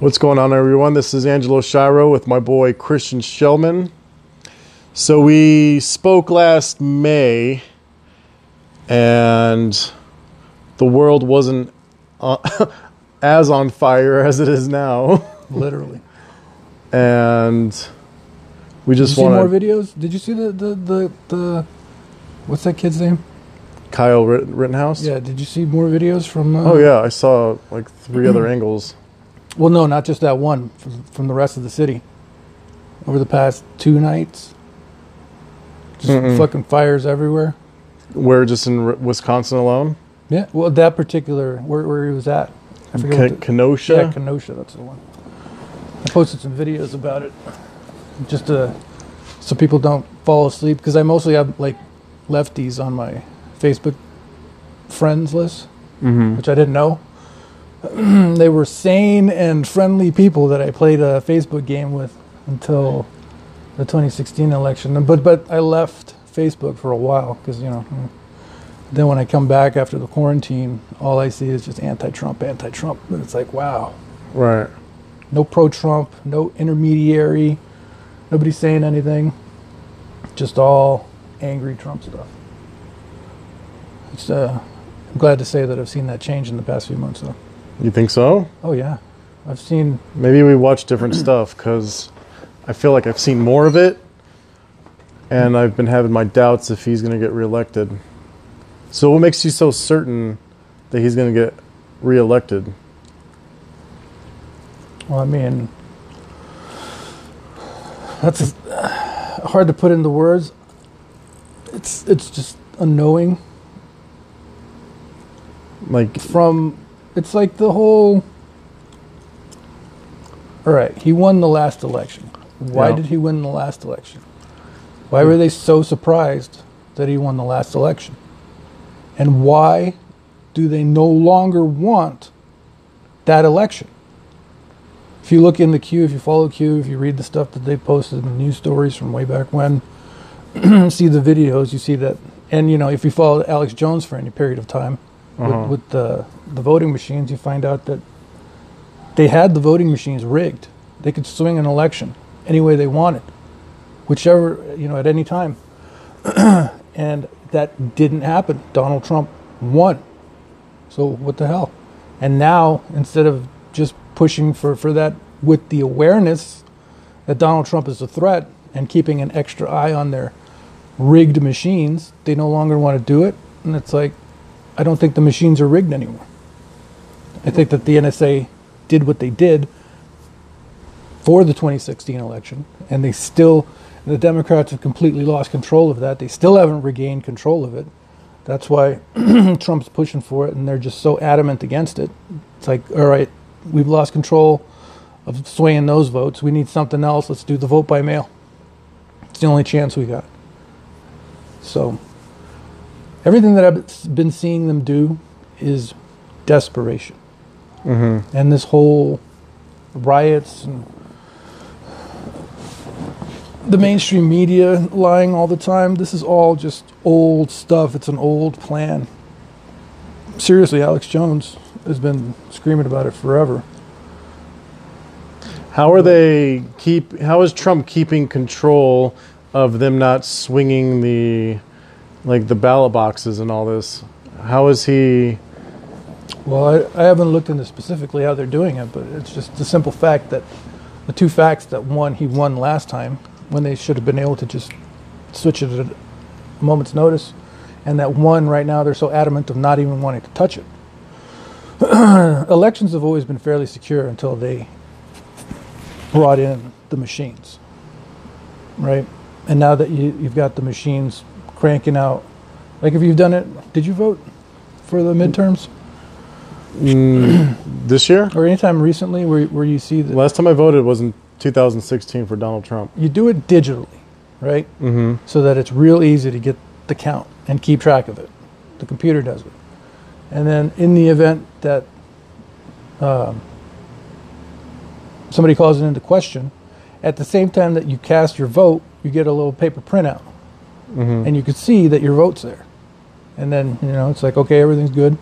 What's going on, everyone? This is Angelo Schiro with my boy Kristian Shellman. So, we spoke last May, and the world wasn't uh, as on fire as it is now. Literally. and we just see more videos? Did you see the, the, the, the what's that kid's name? Kyle Rittenhouse. Yeah, did you see more videos from? Uh, Oh, yeah. I saw like three other angles. Well, no, not just that one from, from the rest of the city. Over the past two nights, just Mm-mm. fucking fires everywhere. We're just in R- Wisconsin alone. Yeah, well, that particular where, where he was at, I forget. Ke- what the- Kenosha. yeah, Kenosha. That's the one. I posted some videos about it, just to so people don't fall asleep because I mostly have like lefties on my Facebook friends list. mm-hmm. which I didn't know. they were sane and friendly people that I played a Facebook game with until the 2016 election. But but I left Facebook for a while because you know. Then when I come back after the quarantine, all I see is just anti-Trump, anti-Trump, and it's like, wow, Right. no pro-Trump, no intermediary, nobody saying anything, just all angry Trump stuff. It's, uh, I'm glad to say that I've seen that change in the past few months, though. You think so? Oh yeah, I've seen. Maybe we watch different stuff because I feel like I've seen more of it, and I've been having my doubts if he's going to get reelected. So, what makes you so certain that he's going to get reelected? Well, I mean, that's hard to put into words. It's it's just unknowing Like, from. It's like the whole. All right, he won the last election. Why Yeah. did he win the last election? Why were they so surprised that he won the last election? And why do they no longer want that election? If you look in the Q, if you follow Q, if you read the stuff that they posted in the news stories from way back when, see the videos, you see that. And you know, if you followed Alex Jones for any period of time Uh-huh. with, with the the voting machines, you find out that they had the voting machines rigged. They could swing an election any way they wanted, whichever you know at any time, and that didn't happen. Donald Trump won. So what the hell? And now instead of just pushing for, for that with the awareness that Donald Trump is a threat and keeping an extra eye on their rigged machines, they no longer want to do it. And it's like, I don't think the machines are rigged anymore. I think that the NSA did what they did for the 2016 election, and they still, the Democrats have completely lost control of that. They still haven't regained control of it. That's why Trump's pushing for it, and they're just so adamant against it. It's like, all right, we've lost control of swaying those votes. We need something else. Let's do the vote by mail. It's the only chance we got. So, everything that I've been seeing them do is desperation. mm-hmm. And this whole riots and the mainstream media lying all the time, this is all just old stuff. It's an old plan. Seriously, Alex Jones has been screaming about it forever. how are they keep? How is Trump keeping control of them not swinging the, like the ballot boxes and all this? How is he? Well, I, I haven't looked into specifically how they're doing it, but it's just the simple fact that the two facts that one, he won last time when they should have been able to just switch it at a moment's notice, and that one right now they're so adamant of not even wanting to touch it. Elections have always been fairly secure until they brought in the machines, right? And now that you, you've got the machines cranking out, like if you've done it, did you vote for the midterms? Mm, this year? or anytime recently where, where you see the Last time I voted was in 2016 for Donald Trump. you do it digitally, right? Mm-hmm. So that it's real easy to get the count and keep track of it. The computer does it. And then in the event that um, somebody calls it into question, at the same time that you cast your vote, you get a little paper printout. Mm-hmm. and you can see that your vote's there. And then, you know, it's like, okay, everything's good.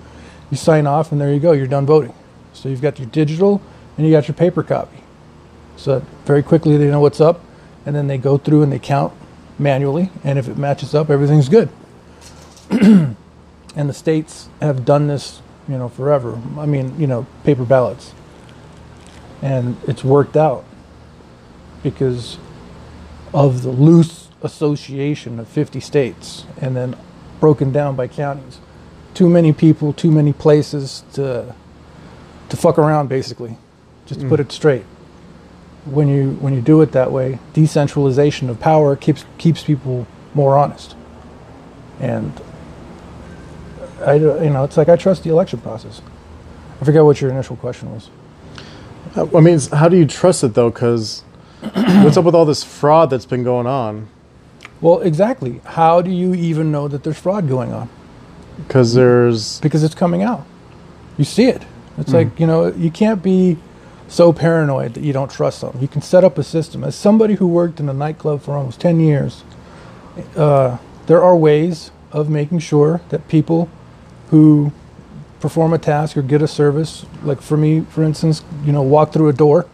You sign off, and there you go, you're done voting. So you've got your digital, and you got your paper copy. So very quickly they know what's up, and then they go through and they count manually, and if it matches up, everything's good. and the states have done this, you know, forever. I mean, you know, paper ballots, and it's worked out because of the loose association of 50 states, and then broken down by counties. Too many people, too many places to to fuck around, basically. Just to put mm. it straight. When you when you do it that way, decentralization of power keeps keeps people more honest. And I you know it's like I trust the election process. I forget what your initial question was. Uh, I mean, how do you trust it though? Because what's up with all this fraud that's been going on? Well, exactly. How do you even know that there's fraud going on? Because there's because it's coming out. You see it. It's like, you know, you can't be so paranoid that you don't trust them. You can set up a system. As somebody who worked in a nightclub for almost 10 years, uh, there are ways of making sure that people who perform a task or get a service, like for me, for instance, you know, walk through a door,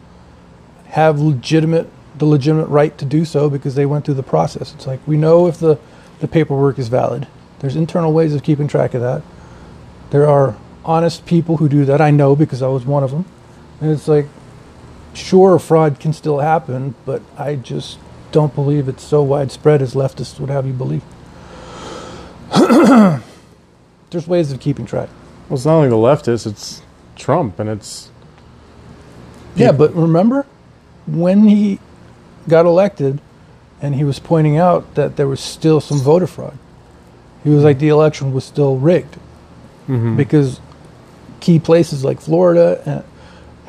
have legitimate the legitimate right to do so because they went through the process. It's like we know if the, the paperwork is valid. There's internal ways of keeping track of that. There are honest people who do that. I know because I was one of them. And it's like, sure, fraud can still happen, but I just don't believe it's so widespread as leftists would have you believe. There's ways of keeping track. well, it's not only the leftists; it's Trump, and it's Yeah, but remember when he got elected and he was pointing out that there was still some voter fraud. He was like the election was still rigged because key places like Florida uh,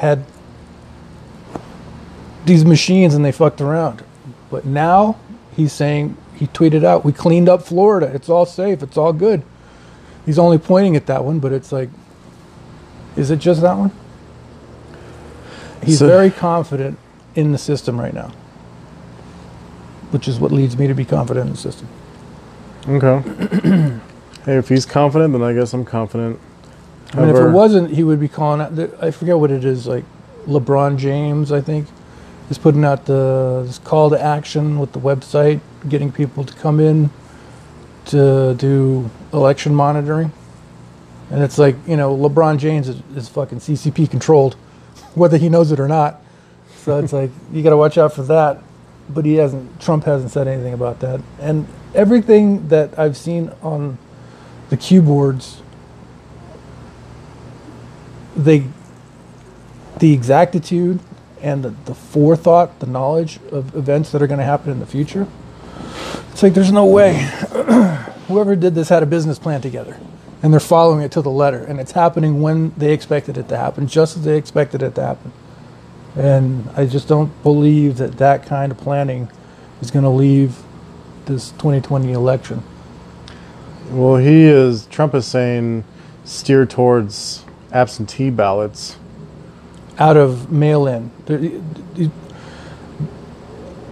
had these machines and they fucked around. But now he's saying he tweeted out, "We cleaned up Florida. It's all safe. It's all good." He's only pointing at that one, but it's like, is it just that one? He's So- very confident in the system right now, which is what leads me to be confident in the system. okay. hey, if he's confident, then I guess I'm confident. I mean, if it wasn't, he would be calling out. the- I forget what it is. Like LeBron James, I think, is putting out the this call to action with the website, getting people to come in to do election monitoring. And it's like you know, LeBron James is, is fucking CCP controlled, whether he knows it or not. So it's like you got to watch out for that. But he hasn't. Trump hasn't said anything about that. And everything that I've seen on the Q boards they the exactitude and the, the forethought, the knowledge of events that are going to happen in the future. It's like there's no way. Whoever did this had a business plan together, and they're following it to the letter, and it's happening when they expected it to happen, just as they expected it to happen. And I just don't believe that that kind of planning is going to leave this 2020 election. Well, he is. Trump is saying steer towards absentee ballots. out of mail in. The,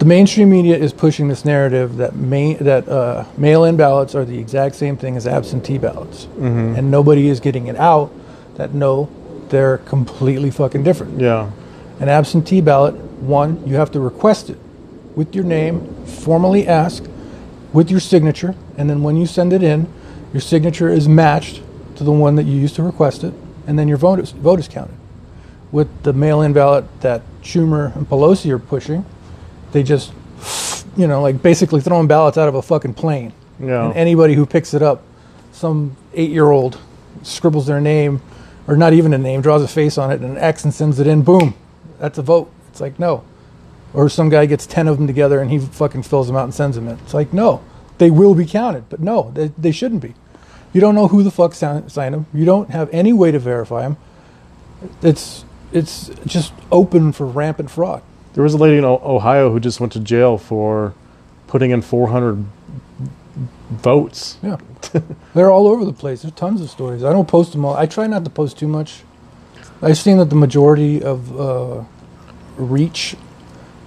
mainstream media is pushing this narrative that main, that uh, mail in ballots are the exact same thing as absentee ballots, and nobody is getting it out. That no, they're completely fucking different. Yeah. An absentee ballot, one, you have to request it with your name, formally ask, with your signature, and then when you send it in, your signature is matched to the one that you used to request it, and then your vote is, vote is counted. With the mail in ballot that Schumer and Pelosi are pushing, they just, you know, like basically throwing ballots out of a fucking plane. Yeah. And anybody who picks it up, some eight year old scribbles their name, or not even a name, draws a face on it and an X and sends it in, boom, that's a vote. It's like, no. Or some guy gets 10 of them together and he fucking fills them out and sends them in. It's like, no, they will be counted, but no, they, they shouldn't be. You don't know who the fuck signed signed them. You don't have any way to verify them. It's, it's just open for rampant fraud. There was a lady in Ohio who just went to jail for putting in 400 votes. Yeah. They're all over the place. There's tons of stories. I don't post them all. I try not to post too much. I've seen that the majority of uh, reach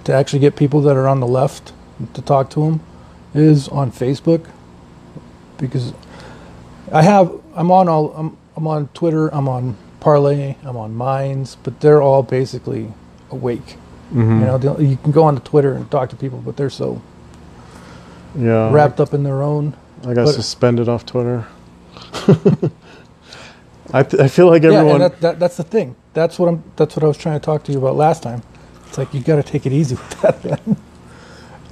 to actually get people that are on the left to talk to them is on Facebook because I have I'm on all I'm, I'm on Twitter I'm on Parler. I'm on Minds, but they're all basically awake. Mhm. You know, you can go on to Twitter and talk to people, but they're so yeah. wrapped up in their own. I got but- suspended off Twitter. I, th- I feel like Yeah, everyone. and that, that, that's the thing. That's what I'm. That's what I was trying to talk to you about last time. It's like you got to take it easy with that. Man.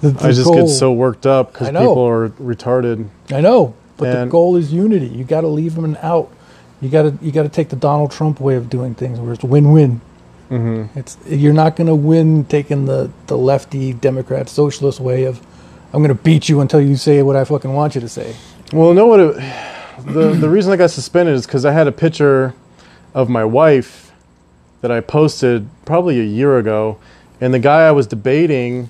The, the I just goal- get so worked up because people are retarded. I know, but the goal is unity. You got to leave them out. You got to you got to take the Donald Trump way of doing things, where it's win-win. Mm-hmm. It's you're not going to win taking the the lefty Democrat socialist way of I'm going to beat you until you say what I fucking want you to say. Well, know what? It, the the reason I got suspended is because I had a picture of my wife that I posted probably a year ago, and the guy I was debating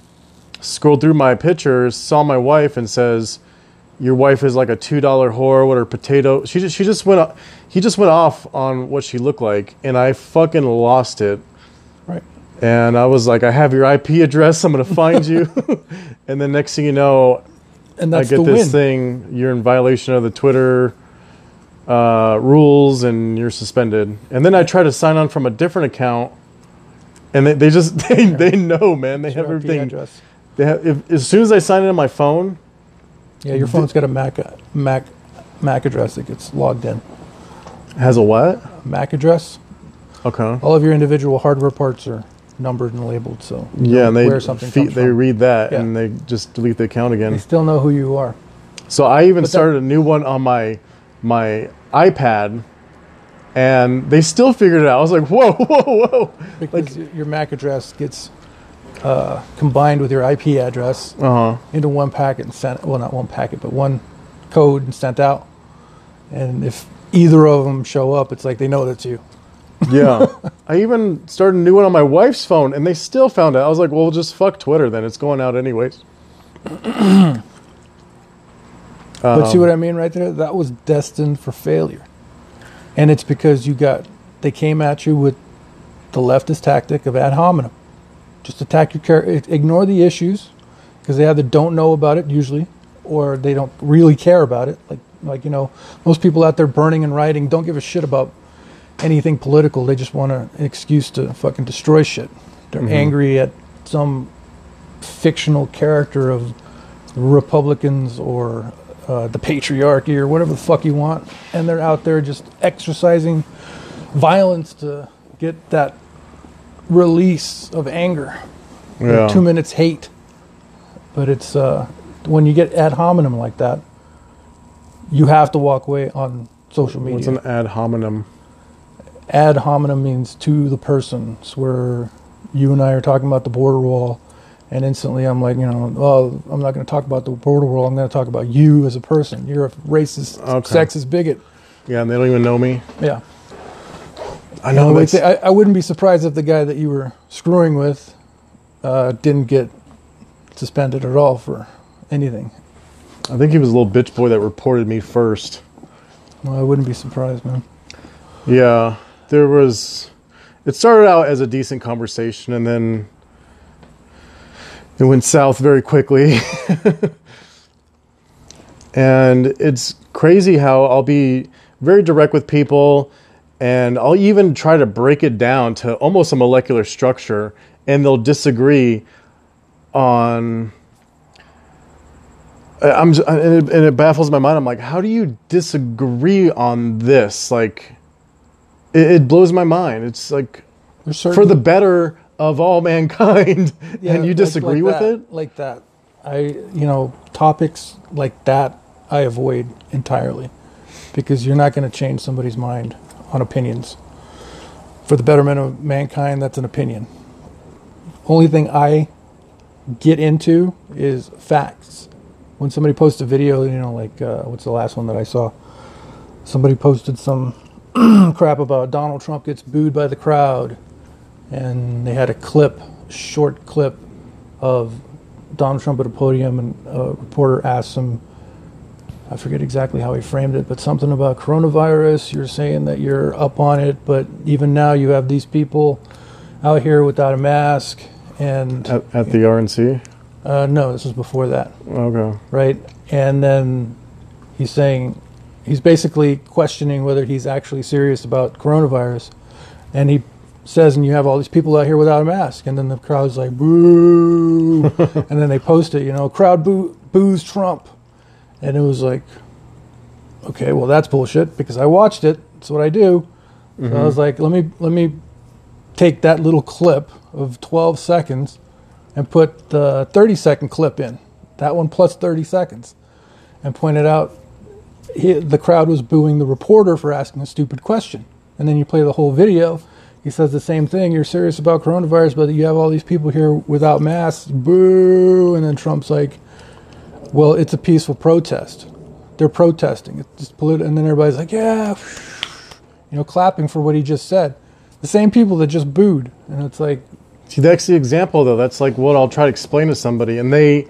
scrolled through my pictures, saw my wife, and says, "Your wife is like a two dollar whore with her potato." She just she just went he just went off on what she looked like, and I fucking lost it. Right. And I was like, "I have your IP address. I'm gonna find you." and then next thing you know, And I get this win. thing. You're in violation of the Twitter uh, rules, and you're suspended. And then I try to sign on from a different account, and they, they just they, they know, man. They Your have everything. address. They have if, as soon as I sign in on my phone. Yeah, your phone's got a Mac Mac Mac address that gets logged in. Has a what? Mac address. Okay. All of your individual hardware parts are numbered and labeled, so Yeah, and they where something fe- comes they read that Yeah. and they just delete the account again. They still know who you are. So I even But started a new one on my my iPad, and they still figured it out. I was like, whoa, whoa, whoa. Because your MAC address gets uh, combined with your IP address Uh huh. into one packet and sent. Well, not one packet, but one code and sent out. And if either of them show up, it's like they know that's you. Yeah. I even started a new one on my wife's phone and they still found out. I was like, well, just fuck Twitter then. It's going out anyways. But see Um, what I mean right there? That was destined for failure. And it's because you got, they came at you with the leftist tactic of ad hominem. Just attack your character, ignore the issues, because they either don't know about it usually, or they don't really care about it. Like, like you know, most people out there burning and writing don't give a shit about anything political. They just want an excuse to fucking destroy shit. They're Mhm. angry at some fictional character of Republicans or uh, the patriarchy or whatever the fuck you want, and they're out there just exercising violence to get that release of anger. Yeah. Two minutes hate, but it's uh, when you get ad hominem like that, you have to walk away on social media. What's an ad hominem? Ad hominem means to the person. It's where you and I are talking about the border wall, and instantly I'm like, you know, oh, I'm not going to talk about the border wall. I'm going to talk about you as a person. You're a racist, Okay. sexist bigot. Yeah, and they don't even know me. Yeah. I know Like, that's, I, I wouldn't be surprised if the guy that you were screwing with uh, didn't get suspended at all for anything. I think he was a little bitch boy that reported me first. Well, I wouldn't be surprised, man. Yeah, there was. It started out as a decent conversation, and then it went south very quickly. and it's crazy how I'll be very direct with people, and I'll even try to break it down to almost a molecular structure, and they'll disagree on. I'm, and it, and it baffles my mind. I'm like, how do you disagree on this? Like, it, it blows my mind. It's like certain for the better of all mankind, Yeah, and you like- disagree like with that, it. Like that. I, you know, topics like that I avoid entirely because you're not going to change somebody's mind on opinions. For the betterment of mankind, that's an opinion. Only thing I get into is facts. When somebody posts a video, you know, like uh, what's the last one that I saw? Somebody posted some crap about Donald Trump gets booed by the crowd, and they had a clip, short clip, of Donald Trump at a podium, and a reporter asked him, I forget exactly how he framed it, but something about coronavirus. You're saying that you're up on it, but even now you have these people out here without a mask, and At, at the RNC. uh, no, this was before that Okay. right? And then he's saying, he's basically questioning whether he's actually serious about coronavirus, and he says, "And you have all these people out here without a mask," and then the crowd's like, "Boo!" and then they post it, you know, crowd boo boos Trump, and it was like, okay, well that's bullshit because I watched it. That's what I do. So I was mm-hmm. like, let me let me take that little clip of 12 seconds and put the 30 second clip in. That one plus 30 seconds, and pointed out he, the crowd was booing the reporter for asking a stupid question. And then you play the whole video. He says the same thing. You're serious about coronavirus, but you have all these people here without masks. Boo! And then Trump's like, "Well, it's a peaceful protest. They're protesting. It's just politi-" And then everybody's like, "Yeah," you know, clapping for what he just said. The same people that just booed, and it's like, See, that's the example, though. That's like what I'll try to explain to somebody, and they.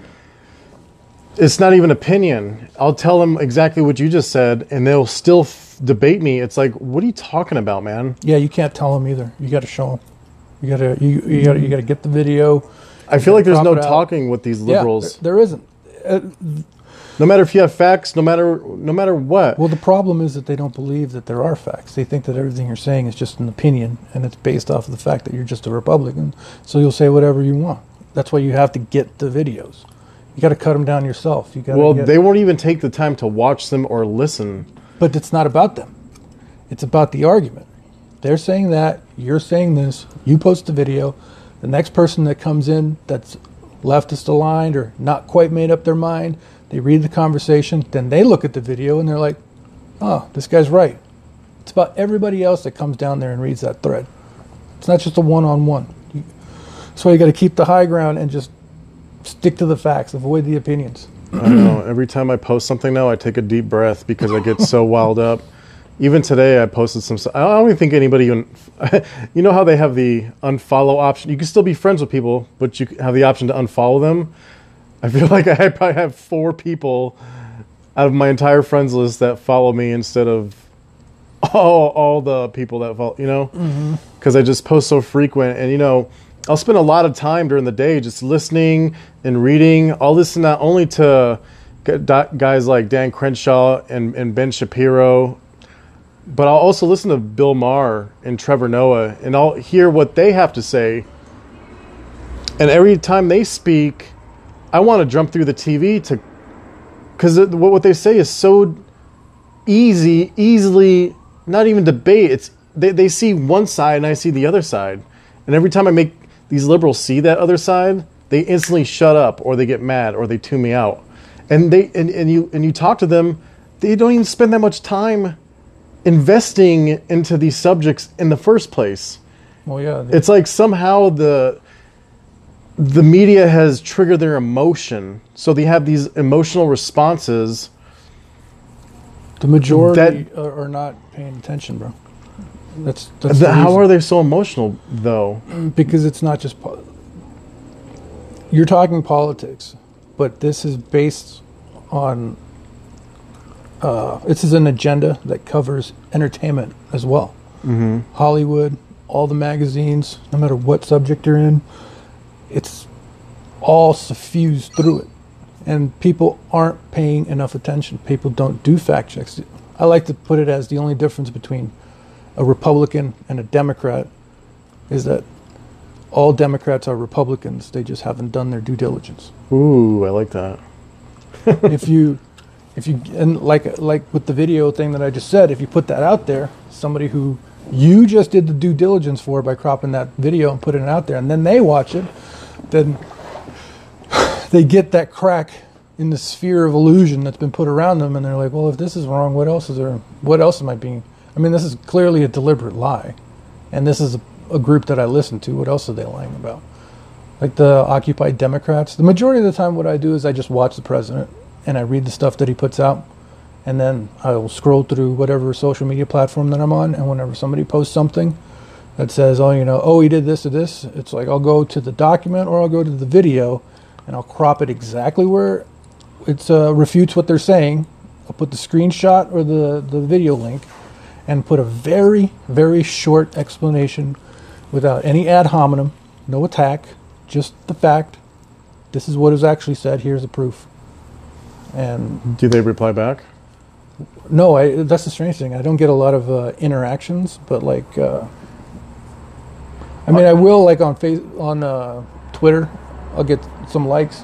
It's not even opinion. I'll tell them exactly what you just said, and they'll still f- debate me. It's like, what are you talking about, man? yeah, you can't tell them either. You got to show them. You got to you you got you to get the video. I feel like there's no talking with these liberals. Yeah, there there isn't. Uh, no matter if you have facts, no matter no matter what. Well, the problem is that they don't believe that there are facts. They think that everything you're saying is just an opinion, and it's based off of the fact that you're just a Republican. So you'll say whatever you want. That's why you have to get the videos. You got to cut them down yourself. You got. well, get, they won't even take the time to watch them or listen. but it's not about them. It's about the argument. They're saying that you're saying this. You post the video. The next person that comes in that's leftist aligned or not quite made up their mind, they read the conversation, then they look at the video and they're like, "Oh, this guy's right." It's about everybody else that comes down there and reads that thread. It's not just a one-on-one. You, that's why you got to keep the high ground and just stick to the facts. Avoid the opinions. I know. Every time I post something now, I take a deep breath because I get so wild up. Even today, I posted some. I don't even think anybody even. You know how they have the unfollow option. You can still be friends with people, but you have the option to unfollow them. I feel like I probably have four people out of my entire friends list that follow me instead of all all the people that follow. You know, mm-hmm. because I just post so frequent, and you know, I'll spend a lot of time during the day just listening and reading. I'll listen not only to guys like Dan Crenshaw and, and Ben Shapiro, but I'll also listen to Bill Maher and Trevor Noah, and I'll hear what they have to say. And every time they speak, I want to jump through the TV to, because what they say is so easy, easily not even debate. It's they, they see one side and I see the other side. And every time I make these liberals see that other side, they instantly shut up or they get mad or they tune me out. And they and, and you and you talk to them, they don't even spend that much time investing into these subjects in the first place. Well, yeah, they- It's like somehow the the media has triggered their emotion. So they have these emotional responses The majority are, are not paying attention, bro. That's, that's The- how are they so emotional though? because it's not just po- you're talking politics, but this is based on uh, this is an agenda that covers entertainment as well. Mm-hmm. Hollywood, all the magazines, no matter what subject you're in, it's all suffused through it, and people aren't paying enough attention. People don't do fact checks. I like to put it as the only difference between a Republican and a Democrat is that all Democrats are Republicans. They just haven't done their due diligence. Ooh, I like that. if you, if you, and like like with the video thing that I just said, if you put that out there, somebody who you just did the due diligence for by cropping that video and putting it out there, and then they watch it, then they get that crack in the sphere of illusion that's been put around them, and they're like, well, if this is wrong, what else is there? What else am I being? I mean, this is clearly a deliberate lie, and this is a, a group that I listen to. What else are they lying about? Like the Occupy Democrats. The majority of the time, what I do is I just watch the president and I read the stuff that he puts out, and then I will scroll through whatever social media platform that I'm on, and whenever somebody posts something that says, "Oh, you know, oh, he did this or this," it's like I'll go to the document or I'll go to the video, and I'll crop it exactly where it uh, refutes what they're saying. I'll put the screenshot or the the video link, and put a very very short explanation, without any ad hominem, no attack, just the fact. This is what is actually said. Here's the proof. And Do they reply back? no, I, that's the strange thing. I don't get a lot of uh, interactions, but like, uh, I mean, I will like on face on uh, Twitter, I'll get some likes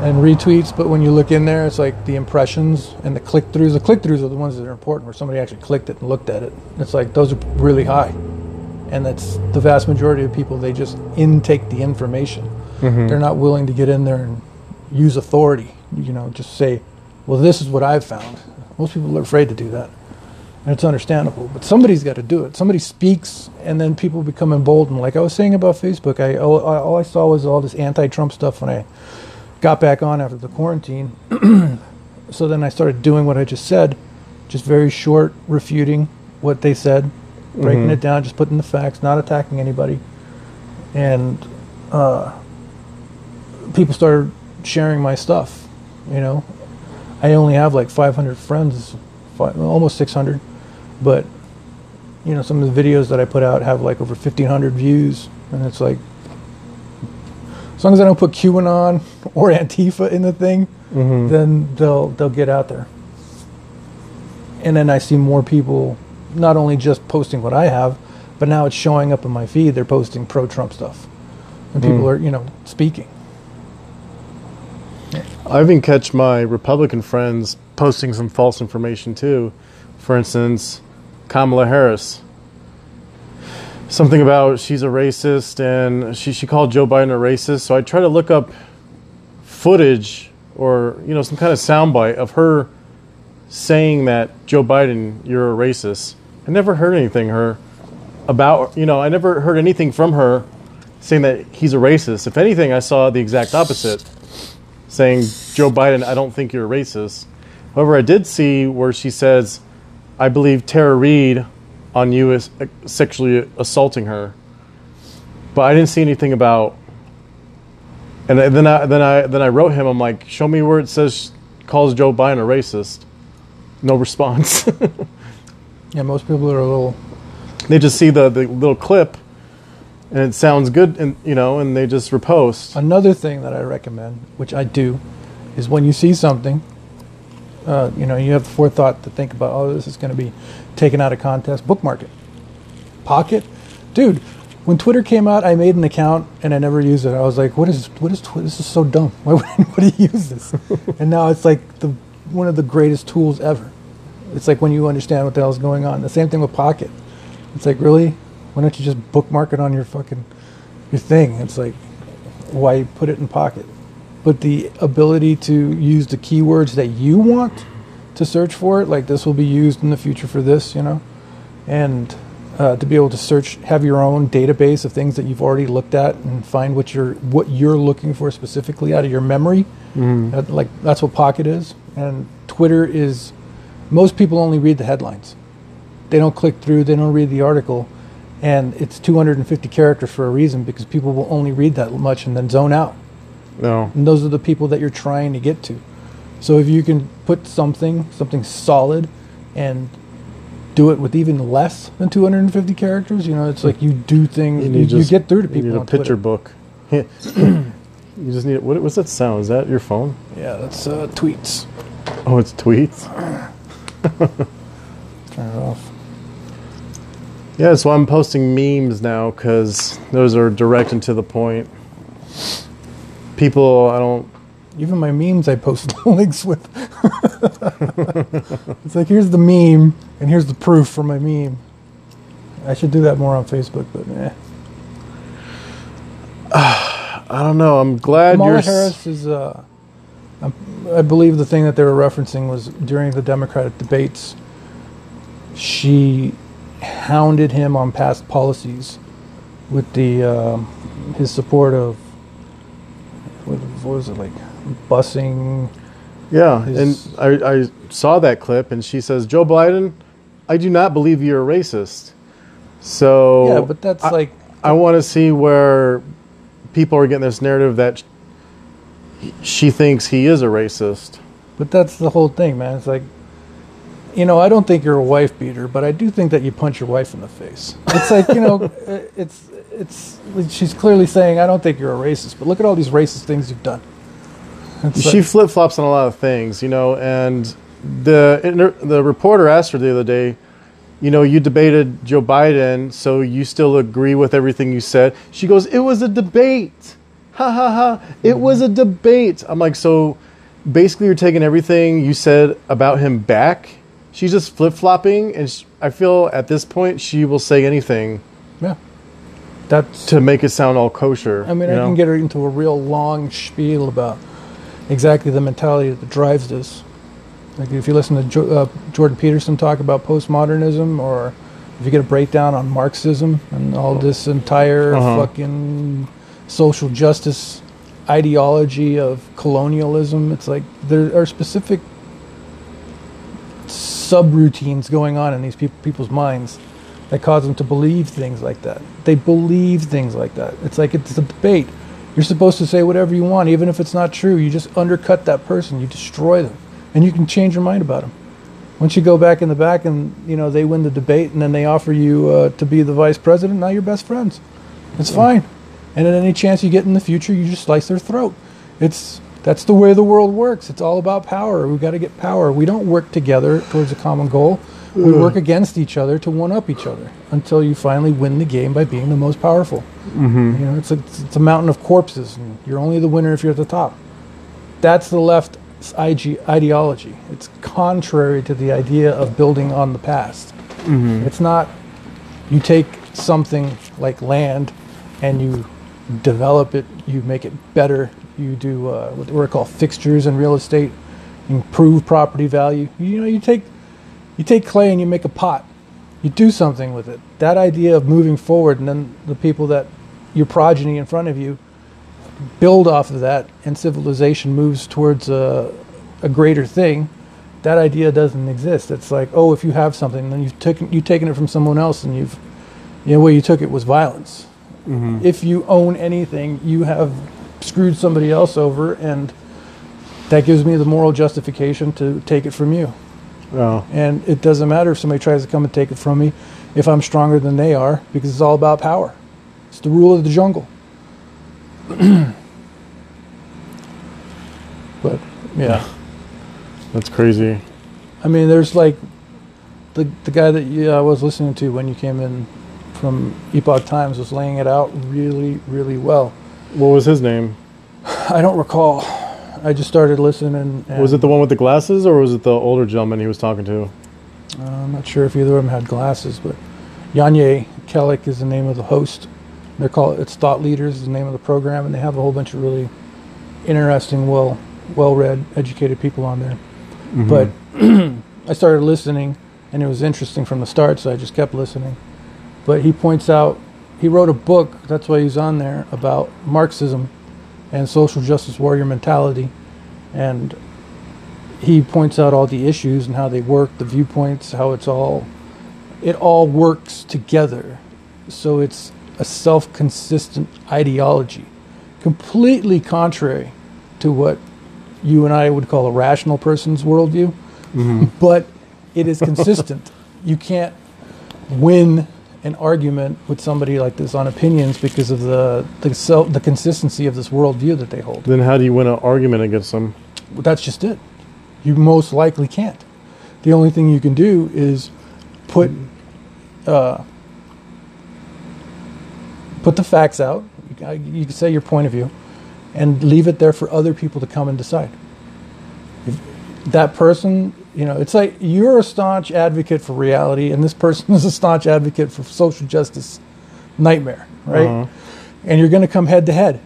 and retweets. But when you look in there, it's like the impressions and the click throughs. The click throughs are the ones that are important, where somebody actually clicked it and looked at it. It's like those are really high, and that's the vast majority of people. They just intake the information. Mm-hmm. They're not willing to get in there and use authority. You know, just say, "Well, this is what I've found." Most people are afraid to do that. And it's understandable, but somebody's got to do it. Somebody speaks, and then people become emboldened. Like I was saying about Facebook, I all, all I saw was all this anti-Trump stuff when I got back on after the quarantine. so then I started doing what I just said, just very short, refuting what they said, breaking it down, just putting the facts, not attacking anybody, and uh, people started sharing my stuff. You know, I only have like 500 friends, fi- almost 600, but you know, some of the videos that I put out have like over 1,500 views, and it's like, as long as I don't put QAnon or Antifa in the thing, mm-hmm. then they'll they'll get out there. And then I see more people, not only just posting what I have, but now it's showing up in my feed. They're posting pro-Trump stuff, and people mm. are you know speaking. I even catch my Republican friends posting some false information too. For instance, Kamala Harris. Something about she's a racist and she, she called Joe Biden a racist. So I try to look up footage or, you know, some kind of soundbite of her saying that Joe Biden, you're a racist. I never heard anything her about, you know, I never heard anything from her saying that he's a racist. If anything, I saw the exact opposite saying, Joe Biden, I don't think you're a racist. However, I did see where she says, I believe Tara Reade on you uh, sexually assaulting her. But I didn't see anything about. And then I then I then I wrote him. I'm like, show me where it says calls Joe Biden a racist. No response. Yeah, most people are a little they just see the, the little clip, and it sounds good, and you know, and they just repost. Another thing that I recommend, which I do, is when you see something, uh, you know, you have the forethought to think about, oh, this is going to be taken out of context. Bookmark it. Pocket, dude. When Twitter came out, I made an account and I never used it. I was like, what is what is Twitter? This is so dumb. Why would anybody use this? and now it's like the one of the greatest tools ever. It's like when you understand what the hell's going on. The same thing with Pocket. It's like really, why don't you just bookmark it on your fucking your thing? It's like why put it in Pocket? But the ability to use the keywords that you want to search for it, like this will be used in the future for this, you know, and uh, to be able to search, have your own database of things that you've already looked at and find what you're what you're looking for specifically out of your memory. That- like that's what Pocket is, and Twitter is. Most people only read the headlines. They don't click through. They don't read the article, and it's 250 characters for a reason because people will only read that much and then zone out. No. And those are the people that you're trying to get to. So if you can put something, something solid, and do it with even less than 250 characters, you know, it's like you do things, you, you, just- get through to people. you need a picture Twitter. book. you just need. What, what's that sound? Is that your phone? Yeah, that's uh, tweets. Oh, it's tweets. Turn it off. Yeah, so I'm posting memes now because those are direct and to the point. People, I don't. Even my memes, I post links with. it's like here's the meme, and here's the proof for my meme. I should do that more on Facebook, but eh. I don't know. I'm glad Kamala you're. Harris is, uh, I believe the thing that they were referencing was during the Democratic debates, she hounded him on past policies with the um, his support of what, what was it like busing. Yeah, his- and I, I saw that clip, and she says, "Joe Biden, I do not believe you're a racist." So Yeah, but that's I, like I want to see where people are getting this narrative that she thinks he is a racist. But that's the whole thing, man. It's like, you know, I don't think you're a wife beater, but I do think that you punch your wife in the face. It's like, you know, it's it's. She's clearly saying, I don't think you're a racist, but look at all these racist things you've done. It's she like- flip flops on a lot of things, you know, and the the reporter asked her the other day, you know, you debated Joe Biden, so you still agree with everything you said. She goes, "It was a debate." Ha ha ha. It was a debate. I'm like, "So basically you're taking everything you said about him back?" She's just flip-flopping and sh- I feel at this point she will say anything Yeah. That's to make it sound all kosher. I mean, I know? can get into a real long spiel about exactly the mentality that drives this. Like if you listen to jo- uh, Jordan Peterson talk about postmodernism, or if you get a breakdown on Marxism and all this entire Uh-huh. fucking social justice ideology of colonialism, it's like there are specific subroutines going on in these peop people's minds that cause them to believe things like that. They believe things like that. It's like it's a debate. You're supposed to say whatever you want, even if it's not true. You just undercut that person. You destroy them, and you can change your mind about them. Once you go back in the back and you know they win the debate, and then they offer you uh, to be the vice president, now you're best friends. It's fine. And at any chance you get in the future, you just slice their throat. It's that's the way the world works. It's all about power. We've got to get power. We don't work together towards a common goal. We work against each other to one up each other until you finally win the game by being the most powerful. Mm-hmm. You know, it's a, it's a mountain of corpses, and you're only the winner if you're at the top. That's the left's IG ideology. It's contrary to the idea of building on the past. It's not you take something like land and you develop it, you make it better, you do uh, what we call fixtures in real estate, improve property value. You know, you take you take clay and you make a pot. You do something with it. That idea of moving forward, and then the people that your progeny in front of you build off of that, and civilization moves towards a, a greater thing. That idea doesn't exist. It's like, oh, if you have something, then you've taken you've taken it from someone else, and you've you know, the way you took it was violence. Mm-hmm. If you own anything, you have screwed somebody else over, and that gives me the moral justification to take it from you. Oh. And it doesn't matter if somebody tries to come and take it from me if I'm stronger than they are, because it's all about power. It's the rule of the jungle. but yeah, That's crazy. I mean, there's like the the guy that you, I was listening to when you came in from Epoch Times was laying it out really, really well. What was his name? I don't recall. I just started listening. And Was it the one with the glasses, or was it the older gentleman he was talking to? Uh, I'm not sure if either of them had glasses, but Jan Jekielek is the name of the host. They're called it's Thought Leaders is the name of the program, and they have a whole bunch of really interesting, well, well-read, educated people on there. But I started listening, and it was interesting from the start, so I just kept listening. But he points out he wrote a book. That's why he's on there about Marxism and social justice warrior mentality, and he points out all the issues and how they work, the viewpoints, how it's all it all works together. So it's a self-consistent ideology, completely contrary to what you and I would call a rational person's worldview. Mm-hmm. But it is consistent. you can't win an argument with somebody like this on opinions because of the the self, the consistency of this worldview that they hold. Then how do you win an argument against them? That's just it. You most likely can't. The only thing you can do is put uh, put the facts out. You, you can say your point of view, and leave it there for other people to come and decide. If that person, you know, it's like you're a staunch advocate for reality, and this person is a staunch advocate for social justice nightmare, right? Uh-huh. And you're going to come head to head,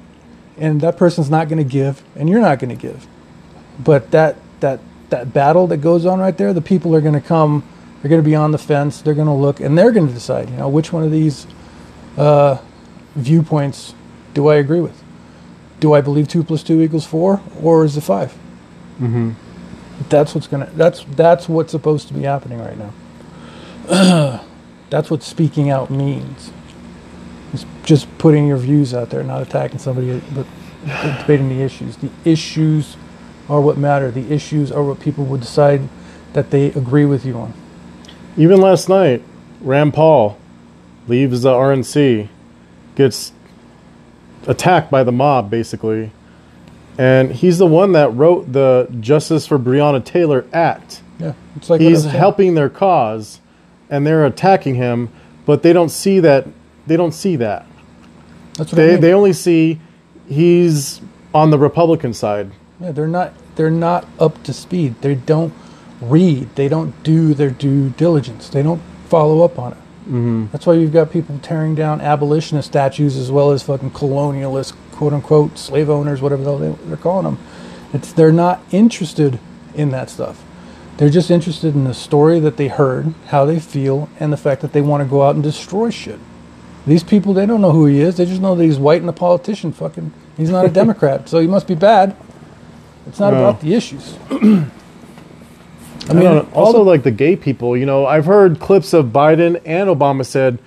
and that person's not going to give, and you're not going to give but that that that battle that goes on right there, the people are going to come. They're going to be on the fence. They're going to look, and they're going to decide. You know, which one of these uh, viewpoints do I agree with? Do I believe two plus two equals four, or is it 5 Mm-hmm. That's what's gonna. That's that's what's supposed to be happening right now. that's what speaking out means. It's just putting your views out there, not attacking somebody, but debating the issues. The issues are what matter. The issues are what people would decide that they agree with you on. Even last night, Rand Paul leaves the RNC, gets attacked by the mob, basically. And he's the one that wrote the Justice for Breonna Taylor Act. Yeah, it's like He's helping their cause, and they're attacking him, but they don't see that. They don't see that. That's what I They mean. they only see he's on the Republican side. Yeah, they're not they're not up to speed. They don't read. They don't do their due diligence. They don't follow up on it. Mm-hmm. That's why you've got people tearing down abolitionist statues as well as fucking colonialist, quote unquote, slave owners, whatever the they're calling them. It's they're not interested in that stuff. They're just interested in the story that they heard, how they feel, and the fact that they want to go out and destroy shit. These people, they don't know who he is. They just know that he's white and a politician. Fucking, he's not a Democrat, so he must be bad. It's not No. about the issues. I mean, also like the gay people. You know, I've heard clips of Biden and Obama said,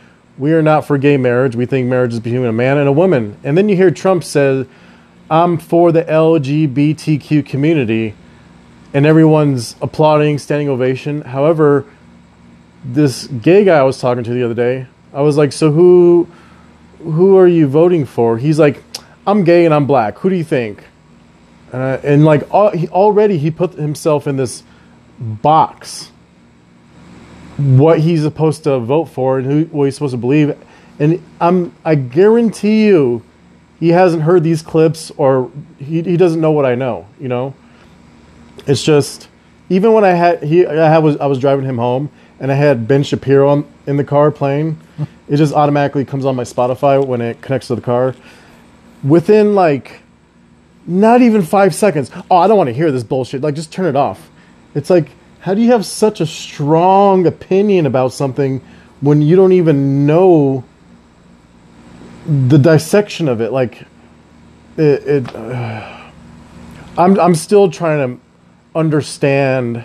"We are not for gay marriage. We think marriage is between a man and a woman." And then you hear Trump say, "I'm for the LGBTQ community," and everyone's applauding, standing ovation. However, this gay guy I was talking to the other day, I was like, "So who, who are you voting for?" He's like, "I'm gay and I'm black. Who do you think?" Uh, and like al- he, already he put himself in this box what he's supposed to vote for and who what he's supposed to believe and i'm i guarantee you he hasn't heard these clips or he, he doesn't know what i know you know it's just even when i had he i had, was i was driving him home and i had ben shapiro on, in the car playing it just automatically comes on my spotify when it connects to the car within like not even five seconds. Oh, I don't want to hear this bullshit. Like, just turn it off. It's like, how do you have such a strong opinion about something when you don't even know the dissection of it? Like, it. it uh, I'm I'm still trying to understand.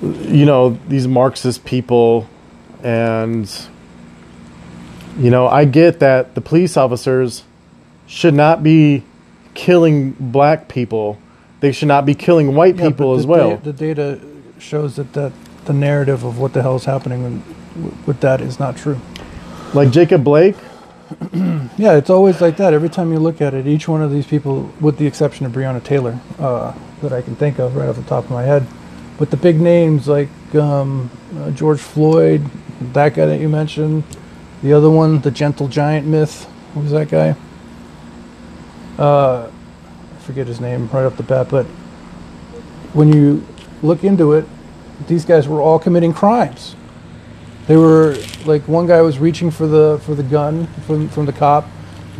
You know these Marxist people, and you know I get that the police officers should not be killing black people. They should not be killing white Yeah, people but as well. da- the data shows that, that the narrative of what the hell is happening with, with that is not true. like Jacob Blake, Yeah, it's always like that. Every time you look at it, each one of these people, with the exception of Breonna Taylor, uh, that I can think of right off the top of my head, but the big names like um, uh, George Floyd, that guy that you mentioned, the other one, the Gentle Giant myth, who was that guy? Uh, I forget his name right off the bat, but when you look into it, these guys were all committing crimes. They were like one guy was reaching for the for the gun from from the cop,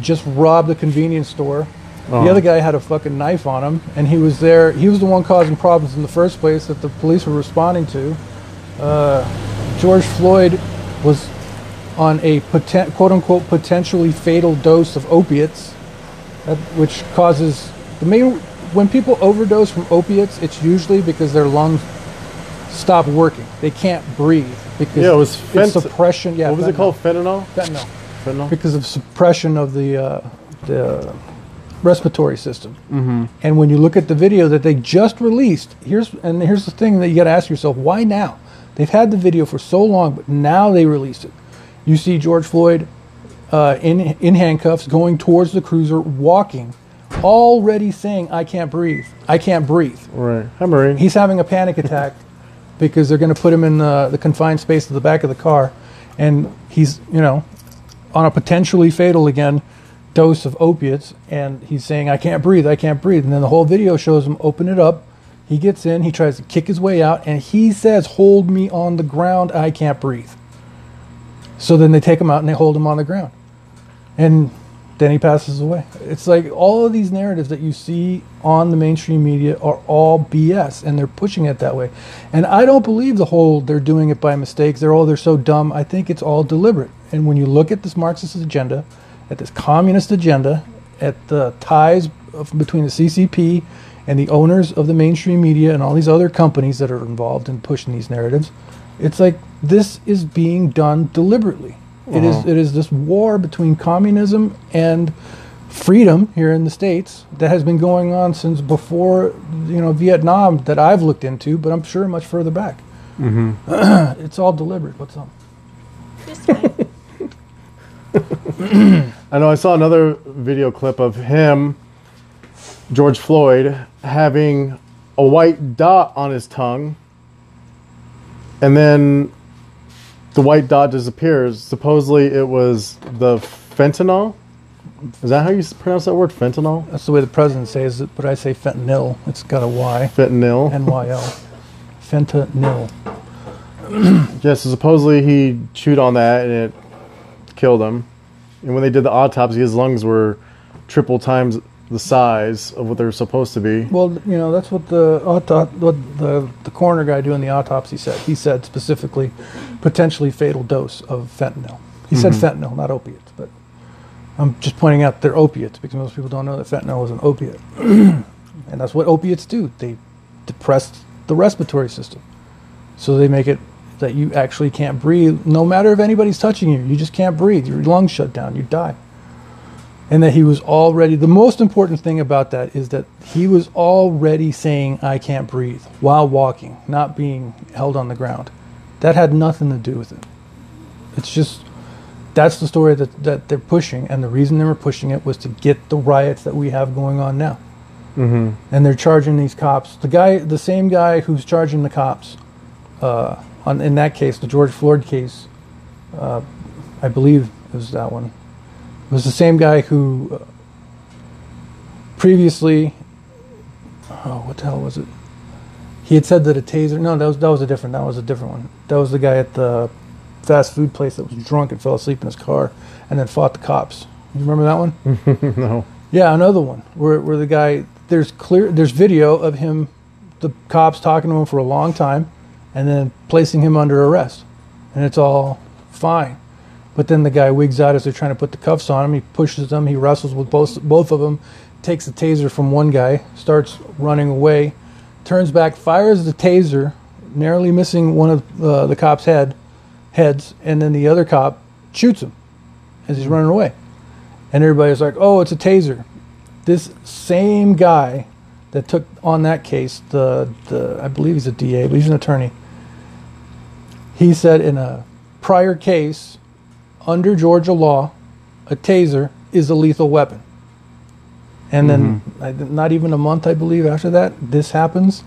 just robbed a convenience store. Oh. The other guy had a fucking knife on him, and he was there. He was the one causing problems in the first place that the police were responding to. Uh, George Floyd was on a poten- quote unquote potentially fatal dose of opiates, that, which causes the main when people overdose from opiates, it's usually because their lungs stop working. They can't breathe because Yeah, it was it's fent- suppression. Yeah, what was it called? Fentanyl. Fentanyl Fentanyl. because of suppression of the uh, the respiratory system. Mm-hmm. And when you look at the video that they just released, here's and here's the thing that you got to ask yourself: Why now? They've had the video for so long, but now they released it. You see George Floyd uh, in in handcuffs, going towards the cruiser, walking, already saying, "I can't breathe. I can't breathe." Right. Hi, Marine. He's having a panic attack because they're going to put him in the, the confined space at the back of the car, and he's you know on a potentially fatal again dose of opiates, and he's saying, "I can't breathe, I can't breathe," and then the whole video shows him open it up. He gets in, he tries to kick his way out, and he says, "Hold me on the ground, I can't breathe." So then they take him out and they hold him on the ground, and then he passes away. It's like all of these narratives that you see on the mainstream media are all BS, and they're pushing it that way. And I don't believe the whole they're doing it by mistakes. They're all they're so dumb. I think it's all deliberate. And when you look at this Marxist agenda, at this communist agenda, at the ties of, between the CCP and the owners of the mainstream media and all these other companies that are involved in pushing these narratives, it's like this is being done deliberately. It is it is this war between communism and freedom here in the states that has been going on since before you know Vietnam that I've looked into, but I'm sure much further back. Mm-hmm. it's all deliberate. What's up? I know I saw another video clip of him George Floyd having a white dot on his tongue, and then the white dot disappears. Supposedly, it was the fentanyl. Is that how you pronounce that word? Fentanyl? That's the way the president says it, but I say fentanyl. It's got a Y. Fentanyl. N Y L. Fentanyl. Yeah, so supposedly he chewed on that and it killed him. And when they did the autopsy, his lungs were triple times the size of what they're supposed to be. Well, you know that's what the auto- what the the coroner guy doing the autopsy said. He said specifically, potentially fatal dose of fentanyl. He said mm-hmm. fentanyl, not opiates, but I'm just pointing out they're opiates because most people don't know that fentanyl is an opiate, and that's what opiates do. They depress the respiratory system, so they make it that you actually can't breathe. No matter if anybody's touching you, you just can't breathe. Your lungs shut down. You die and that he was already the most important thing about that is that he was already saying i can't breathe while walking not being held on the ground. That had nothing to do with it. It's just that's the story that, that they're pushing and the reason they were pushing it was to get the riots that we have going on now. Mm-hmm. and they're charging these cops. The guy the same guy who's charging the cops uh, on in that case the george floyd case uh, i believe it was that one was the same guy who uh, previously oh what the hell was it? He had said that a taser no that was that was a different that was a different one. That was the guy at the fast food place that was drunk and fell asleep in his car and then fought the cops. You remember that one? No. yeah, another one where where the guy there's clear there's video of him, the cops talking to him for a long time, and then placing him under arrest, and it's all fine. But then the guy wigs out as they're trying to put the cuffs on him. He pushes them. He wrestles with both both of them, takes the taser from one guy, starts running away, turns back, fires the taser, narrowly missing one of uh, the cop's head heads, and then the other cop shoots him as he's running away and everybody's like, "Oh, it's a taser." This same guy that took on that case, the the I believe he's a DA, but he's an attorney. He said in a prior case, under Georgia law, a taser is a lethal weapon. And then, mm-hmm. I, not even a month, I believe, after that, this happens,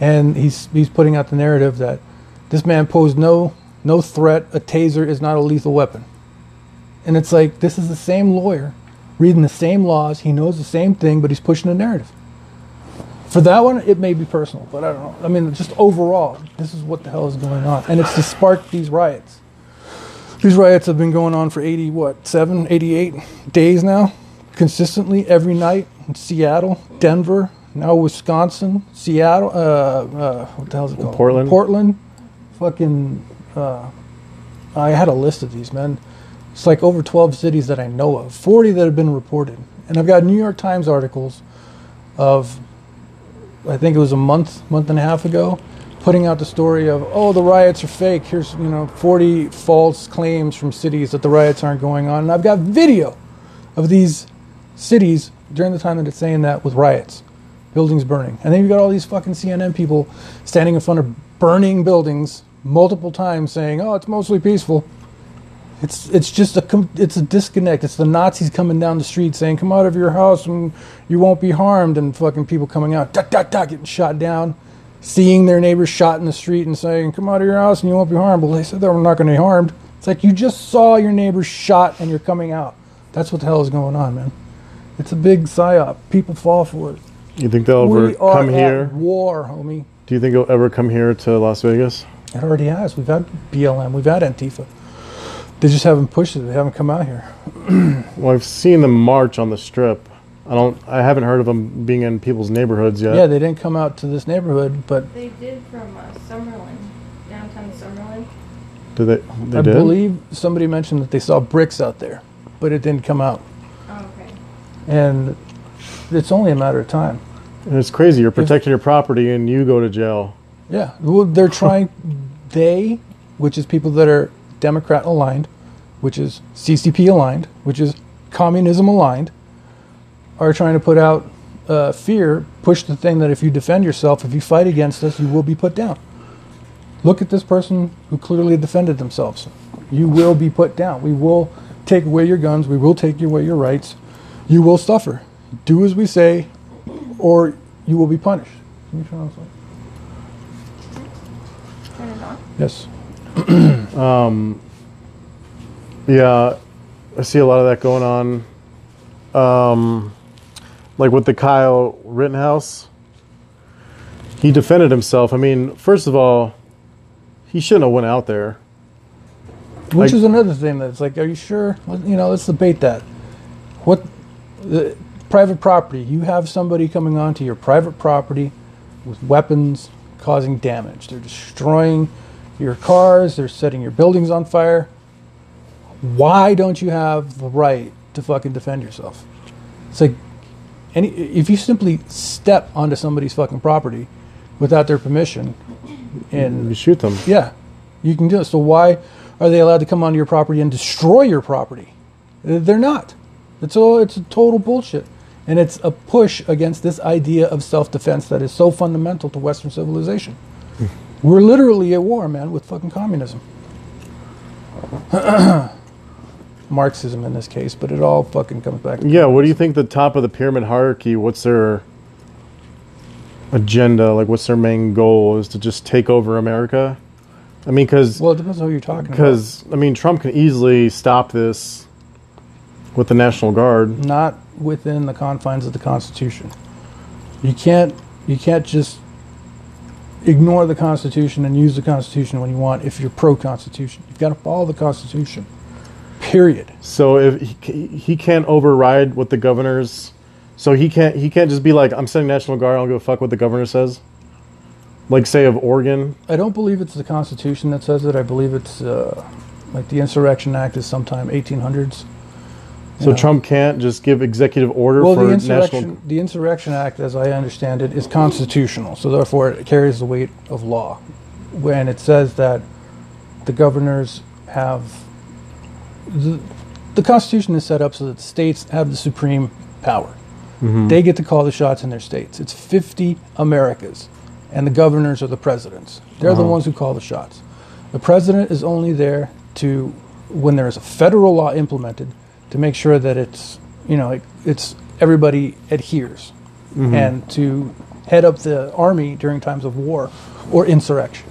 and he's he's putting out the narrative that this man posed no no threat. A taser is not a lethal weapon. And it's like this is the same lawyer reading the same laws. He knows the same thing, but he's pushing a narrative. For that one, it may be personal, but I don't know. I mean, just overall, this is what the hell is going on, and it's to spark these riots. These riots have been going on for 80, what, 7, 88 days now, consistently every night in Seattle, Denver, now Wisconsin, Seattle, uh, uh, what the hell is it called? Portland. Portland, fucking, uh, I had a list of these, men. It's like over 12 cities that I know of, 40 that have been reported. And I've got New York Times articles of, I think it was a month, month and a half ago, putting out the story of, oh, the riots are fake. Here's, you know, 40 false claims from cities that the riots aren't going on. And I've got video of these cities during the time that it's saying that with riots, buildings burning. And then you've got all these fucking CNN people standing in front of burning buildings multiple times saying, oh, it's mostly peaceful. It's it's just a it's a disconnect. It's the Nazis coming down the street saying, "Come out of your house and you won't be harmed," and fucking people coming out, duck, duck, duck, getting shot down, seeing their neighbors shot in the street and saying, "Come out of your house and you won't be harmed." Well, they said they were not going to be harmed. It's like you just saw your neighbors shot and you're coming out. That's what the hell is going on, man. It's a big psyop. People fall for it. You think they'll ever we are come at here? war, homie. Do you think they'll ever come here to Las Vegas? It already has. We've had BLM. We've had Antifa. They just haven't pushed it. They haven't come out here. Well, I've seen them march on the strip. I don't. I haven't heard of them being in people's neighborhoods yet. Yeah, they didn't come out to this neighborhood, but They did from uh, Summerlin, downtown Summerlin. Did they? They I did. believe somebody mentioned that they saw bricks out there, but it didn't come out. Oh, okay. And it's only a matter of time. And it's crazy. You're protecting your property, and you go to jail. Yeah, well, they're trying. they, which is people that are Democrat aligned, which is CCP aligned, which is communism aligned, are trying to put out uh, fear, push the thing that if you defend yourself, if you fight against us, you will be put down. Look at this person who clearly defended themselves. You will be put down. We will take away your guns. We will take away your rights. You will suffer. Do as we say. or you will be punished. Can you turn on something? Turn it on. Yes. Yeah, I see a lot of that going on. Um, like with the Kyle Rittenhouse, he defended himself. I mean, first of all, he shouldn't have went out there. Which Like- is another thing that's like, are you sure? You know, let's debate that. What the private property? You have somebody coming onto your private property with weapons, causing damage. They're destroying your cars. They're setting your buildings on fire. Why don't you have the right to fucking defend yourself? It's like, any if you simply step onto somebody's fucking property without their permission, and You shoot them. yeah, you can do it. So why are they allowed to come onto your property and destroy your property? They're not. It's all it's a total bullshit, and it's a push against this idea of self-defense that is so fundamental to Western civilization. Hmm. We're literally at war, man, with fucking communism. Marxism in this case, but it all fucking comes back. To Yeah, what do you think the top of the pyramid hierarchy? What's their agenda? Like, what's their main goal? Is to just take over America? I mean, because Well, it depends on who you're talking about. because I mean, Trump can easily stop this with the National Guard. not within the confines of the Constitution. You can't you can't just ignore the Constitution and use the Constitution when you want if you're pro Constitution. You've got to follow the Constitution. Period. So if he, he can't override what the governors, so he can't he can't just be like, I'm sending National Guard. I don't give a fuck what the governor says. Like, say of Oregon, I don't believe it's the Constitution that says it. I believe it's uh, like the Insurrection Act is sometime 1800s. so Yeah. Trump can't just give executive order Well, for the national. insurrection, the Insurrection Act, as I understand it, is constitutional, so therefore it carries the weight of law. When it says that the governors have the, the Constitution is set up so that the states have the supreme power. They get to call the shots in their states. It's 50 Americas, and the governors are the presidents. They're the Uh-huh. ones who call the shots. The president is only there to, when there is a federal law implemented, to make sure that it's, you know, it, it's everybody adheres, and to head up the army during times of war or insurrection.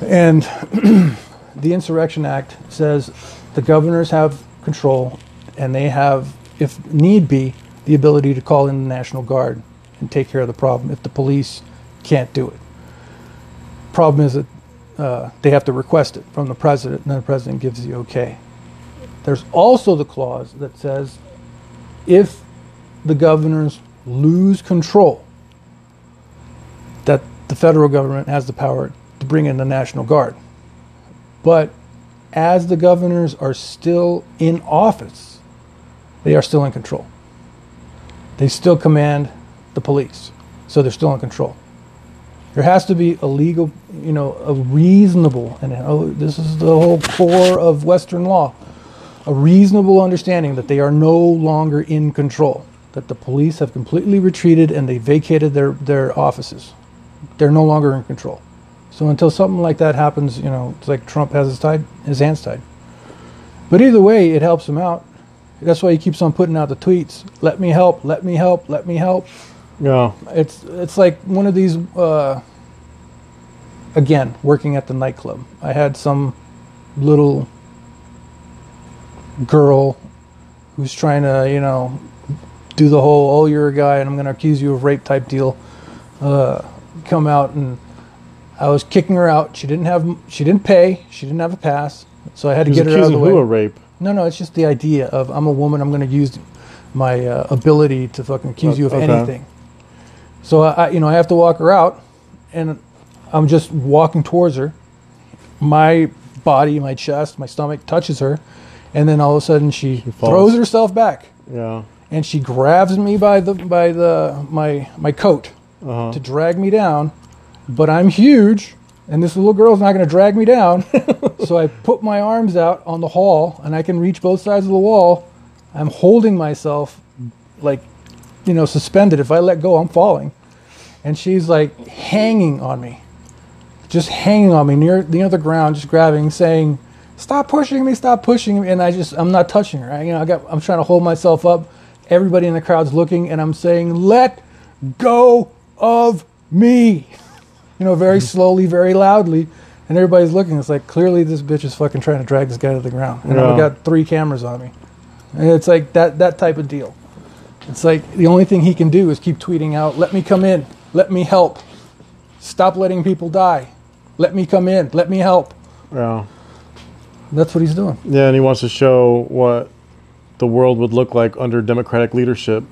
And the Insurrection Act says the governors have control and they have, if need be, the ability to call in the National Guard and take care of the problem if the police can't do it. Problem is that uh, they have to request it from the president, and then the president gives the okay. There's also the clause that says if the governors lose control, that the federal government has the power to bring in the National Guard. But as the governors are still in office, they are still in control. They still command the police, so they're still in control. There has to be a legal, you know, a reasonable, and oh, this is the whole core of Western law, a reasonable understanding that they are no longer in control, that the police have completely retreated and they vacated their, their offices. They're no longer in control. So until something like that happens, you know, it's like Trump has his tied, his hands tied. But either way, it helps him out. That's why he keeps on putting out the tweets. Let me help. Let me help. Let me help. Yeah, It's it's like one of these. Uh, again, working at the nightclub, I had some little girl who's trying to, you know, do the whole "oh, you're a guy and I'm going to accuse you of rape" type deal. Uh, come out and I was kicking her out. She didn't have she didn't pay. She didn't have a pass, so I had to get her out of the way. who of rape? No, no, it's just the idea of I'm a woman. I'm going to use my uh, ability to fucking accuse you of Okay. anything. So I, you know, I have to walk her out, and I'm just walking towards her. My body, my chest, my stomach touches her, and then all of a sudden she, falls. throws herself back, Yeah, and she grabs me by the by the my my coat uh-huh. to drag me down, but I'm huge, and this little girl's not going to drag me down. so I put my arms out on the hall, and I can reach both sides of the wall. I'm holding myself like, you know, suspended. If I let go, I'm falling. And she's like hanging on me, just hanging on me near near the ground, just grabbing, saying, "Stop pushing me! Stop pushing me!" And I just, I'm not touching her. I, you know, I got, I'm trying to hold myself up. Everybody in the crowd's looking, and I'm saying, "Let go of me. You know, very slowly, very loudly. And everybody's looking. It's like, clearly this bitch is fucking trying to drag this guy to the ground. And Yeah. I've got three cameras on me. And it's like that, that type of deal. It's like the only thing he can do is keep tweeting out, let me come in, let me help, stop letting people die, let me come in, let me help. Yeah. That's what he's doing. Yeah, and he wants to show what the world would look like under Democratic leadership.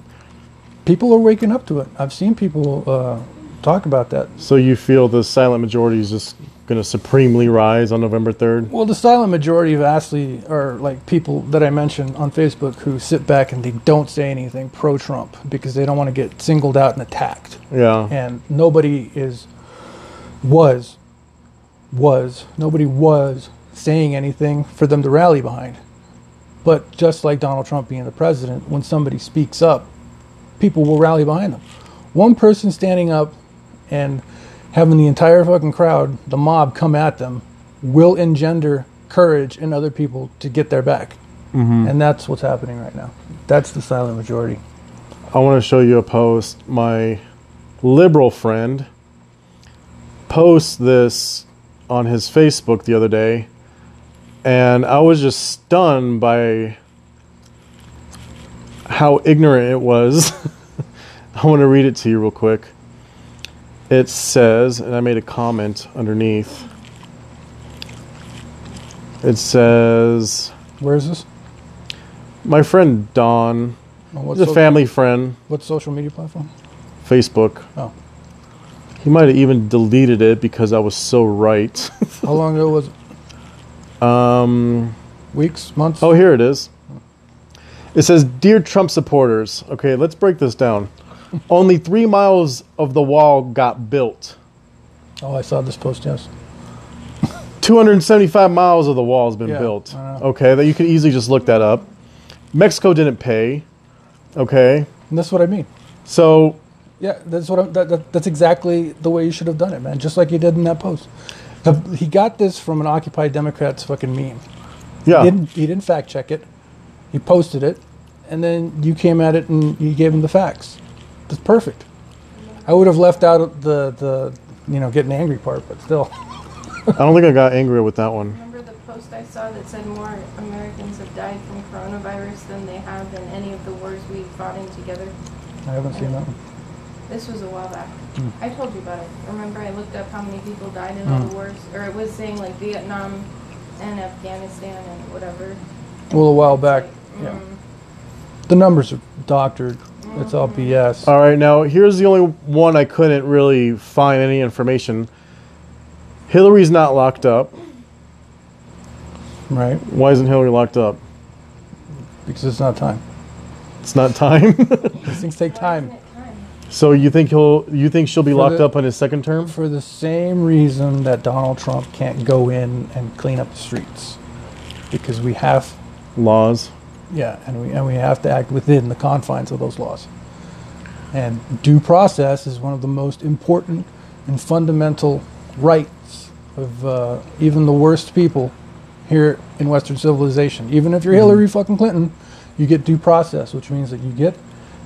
People are waking up to it. I've seen people uh, talk about that. So you feel the silent majority is just going to supremely rise on November 3rd? Well, the silent majority of Astley are like people that I mentioned on Facebook who sit back and they don't say anything pro Trump because they don't want to get singled out and attacked. Yeah. And nobody is, was, was, nobody was saying anything for them to rally behind. But just like Donald Trump being the president, when somebody speaks up, people will rally behind them. One person standing up and having the entire fucking crowd, the mob, come at them will engender courage in other people to get their back. Mm-hmm. And that's what's happening right now. That's the silent majority. I want to show you a post. My liberal friend posts this on his Facebook the other day, and I was just stunned by how ignorant it was. I want to read it to you real quick. It says, and I made a comment underneath. It says, Where is this? My friend Don, On what, he's a family friend, what social media platform? Facebook. Oh. He might have even deleted it because I was so right. How long ago was it? um, Weeks? Months? oh, here it is. It says, Dear Trump supporters. Okay, let's break this down. Only three miles of the wall got built. Oh, I saw this post, yes. 275 miles of the wall has been Yeah, built. I know. Okay, that you can easily just look that up. Mexico didn't pay. Okay, And that's what I mean. so Yeah, that's what I'm, that, that, that's exactly the way you should have done it, man. Just like you did in that post. The- He got this from an Occupy Democrats fucking meme. yeah, He didn't, he didn't fact check it. He posted it, and then you came at it and you gave him the facts. That's perfect. I would have left out the the you know getting angry part, but still. I don't think I got angry with that one. Remember the post I saw that said more Americans have died from coronavirus than they have in any of the wars we've fought in together? I haven't seen that one. This was a while back. Hmm. I told you about it. Remember I looked up how many people died in all Hmm. the wars? Or it was saying like Vietnam and Afghanistan and whatever. Well, a while back, like, yeah. mm, The numbers are doctored. It's all BS. All right, now here's the only one I couldn't really find any information. Hillary's not locked up. Right? Why isn't Hillary locked up? Because it's not time. It's not time. These things take time. isn't it time? so you think he'll? You think she'll be For locked the- up on his second term? For the same reason that Donald Trump can't go in and clean up the streets. Because we have Laws. Yeah, and we and we have to act within the confines of those laws. And due process is one of the most important and fundamental rights of uh, even the worst people here in Western civilization. Even if you're Hillary fucking Clinton, you get due process, which means that you get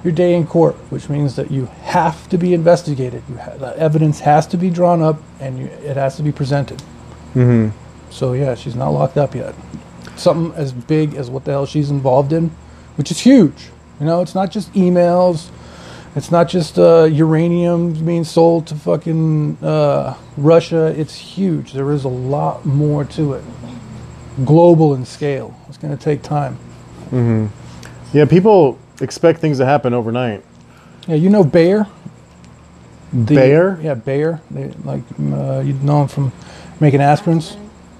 your day in court, which means that you have to be investigated. You ha- the evidence has to be drawn up, and you, it has to be presented. Mm-hmm. So yeah, she's not locked up yet. Something as big as what the hell she's involved in, which is huge. You know, it's not just emails. It's not just uh, uranium being sold to fucking uh, Russia. It's huge. There is a lot more to it. Global in scale. It's going to take time. Mm-hmm. Yeah, people expect things to happen overnight. Yeah, you know Bayer. The- Bayer? Yeah, Bayer. They like uh, you know them from making aspirins.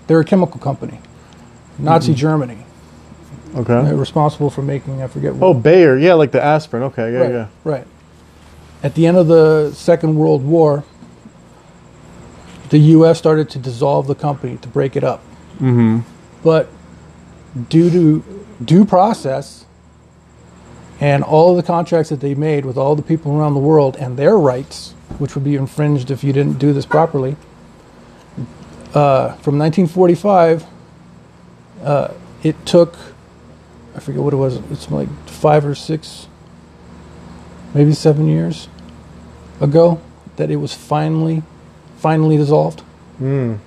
They're a chemical company. Nazi Germany. Okay. They're responsible for making I forget What, Oh. Bayer. Yeah, like the aspirin. Okay. Yeah, right, yeah. right. At the end of the Second World War, the U.S. started to dissolve the company to break it up. Mm-hmm. But due to due process and all of the contracts that they made with all the people around the world and their rights, which would be infringed if you didn't do this properly, uh, from 1945, uh, it took, I forget what it was, it's like five or six, maybe seven years ago that it was finally, finally dissolved. Mm.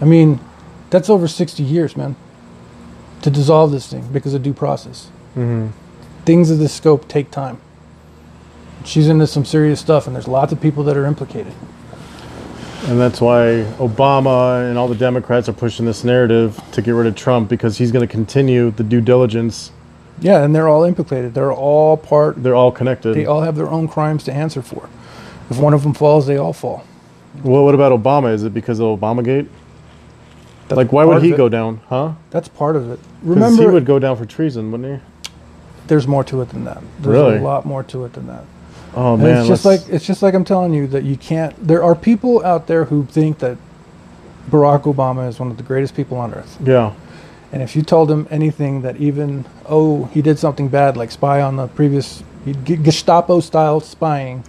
I mean, that's over 60 years, man, to dissolve this thing because of due process. hmm Things of this scope take time. She's into some serious stuff, and there's lots of people that are implicated. And that's why Obama and all the Democrats are pushing this narrative to get rid of Trump because he's going to continue the due diligence. Yeah, and they're all implicated. They're all part. They're all connected. They all have their own crimes to answer for. If one of them falls, they all fall. well, what about Obama? Is it because of Obamagate? That's like, why would he go down? Huh? That's part of it. Remember, he would go down for treason, wouldn't he? there's more to it than that. There's Really? a lot more to it than that. Oh And man, it's just like it's just like I'm telling you that you can't. There are people out there who think that Barack Obama is one of the greatest people on earth, yeah, and if you told him anything that even oh he did something bad like spy on the previous Gestapo style spying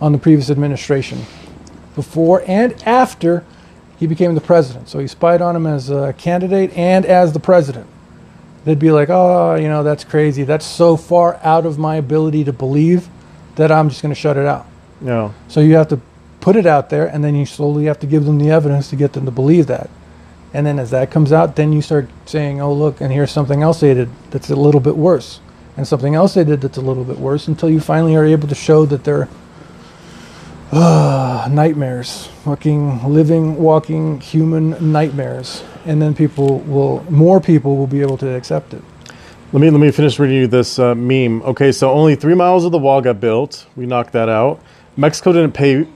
on the previous administration before and after he became the president. So he spied on him as a candidate and as the president. They'd be like, oh, you know, that's crazy. That's so far out of my ability to believe that I'm just going to shut it out. yeah, So you have to put it out there, and then you slowly have to give them the evidence to get them to believe that. And then as that comes out, then you start saying, "Oh, look, and here's something else they did that's a little bit worse, and something else they did that's a little bit worse," until you finally are able to show that they're uh, nightmares, fucking living, walking human nightmares. And then people will, more people will be able to accept it. Let me let me finish reading you this uh, meme. Okay, so only three miles of the wall got built. We knocked that out. Mexico didn't pay.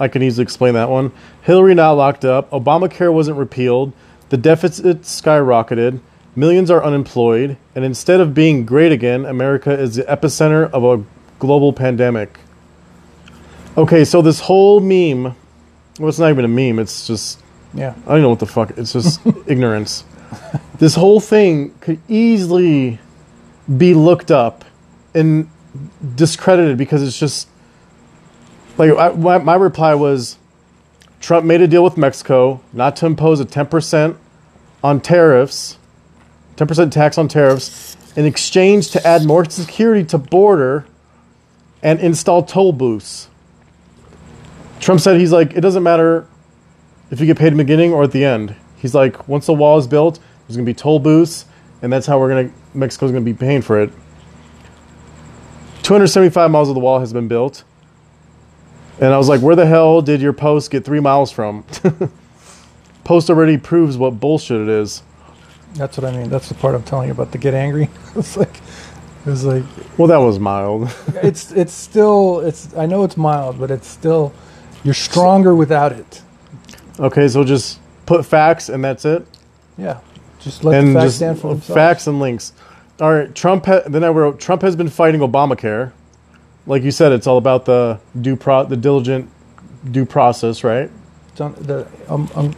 I can easily explain that one. Hillary now locked up. Obamacare wasn't repealed. The deficit skyrocketed. Millions are unemployed. And instead of being great again, America is the epicenter of a global pandemic. Okay, so this whole meme. Well, it's not even a meme. It's just Yeah. I don't know what the fuck. It's just ignorance. This whole thing could easily be looked up and discredited because it's just like I, my, my reply was Trump made a deal with Mexico not to impose a 10% on tariffs, 10% tax on tariffs in exchange to add more security to border and install toll booths. Trump said he's like it doesn't matter if you get paid in the beginning or at the end. He's like, once the wall is built, there's gonna be toll booths, and that's how we're gonna Mexico's gonna be paying for it. 275 miles of the wall has been built, and I was like, where the hell did your post get three miles from? post already proves what bullshit it is. That's what I mean. That's the part I'm telling you about the get angry. it's like, it's like, Well, that was mild. it's it's still it's I know it's mild, but it's still you're stronger without it. okay, so just put facts and that's it. Yeah, just let and the facts stand for themselves. facts and links. All right, Trump. Ha- then I wrote Trump has been fighting Obamacare. Like you said, it's all about the due pro, the diligent due process, right? The um, um,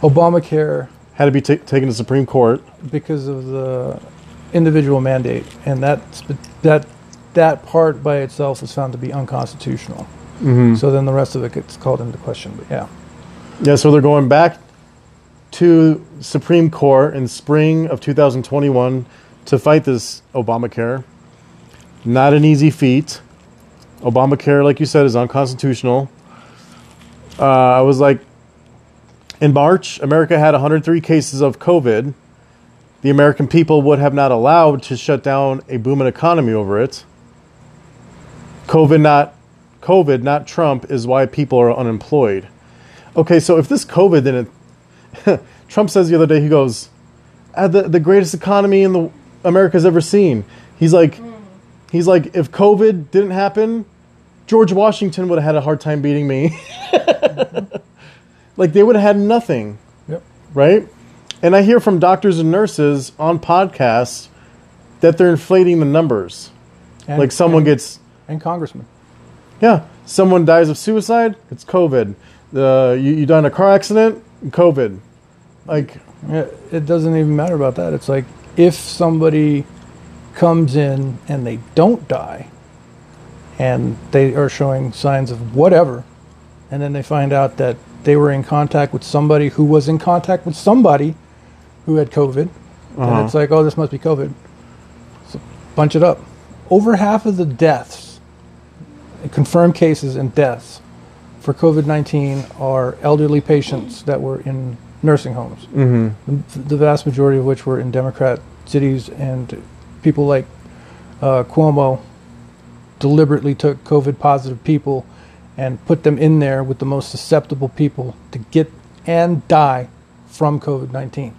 Obamacare Had to be ta taken to Supreme Court. because of the individual mandate, and that that that part by itself was found to be unconstitutional. Mm-hmm. So then the rest of it gets called into question. But yeah, Yeah, so they're going back to Supreme Court in spring of 2021 to fight this Obamacare. Not an easy feat. Obamacare, like you said, is unconstitutional. Uh, I was like, in March, America had 103 cases of COVID. The American people would have not allowed to shut down a booming economy over it. COVID, not COVID, not Trump, is why people are unemployed. Okay, so if this COVID didn't, Trump says the other day, he goes, "Ah, the the greatest economy in the America's ever seen. He's like, he's like, if COVID didn't happen, George Washington would have had a hard time beating me. like they would have had nothing, yep. right? And I hear from doctors and nurses on podcasts that they're inflating the numbers. And, like someone and, gets and congressman. yeah, someone dies of suicide, it's COVID. Uh, you, you die in a car accident, COVID. Like, it doesn't even matter about that. It's like if somebody comes in and they don't die and they are showing signs of whatever, and then they find out that they were in contact with somebody who was in contact with somebody who had COVID, Uh-huh. and it's like, oh, this must be COVID. So bunch it up. Over half of the deaths confirmed cases and deaths for COVID 19 are elderly patients that were in nursing homes, Mm-hmm. the, the vast majority of which were in Democrat cities, and people like uh, Cuomo deliberately took COVID positive people and put them in there with the most susceptible people to get and die from COVID 19.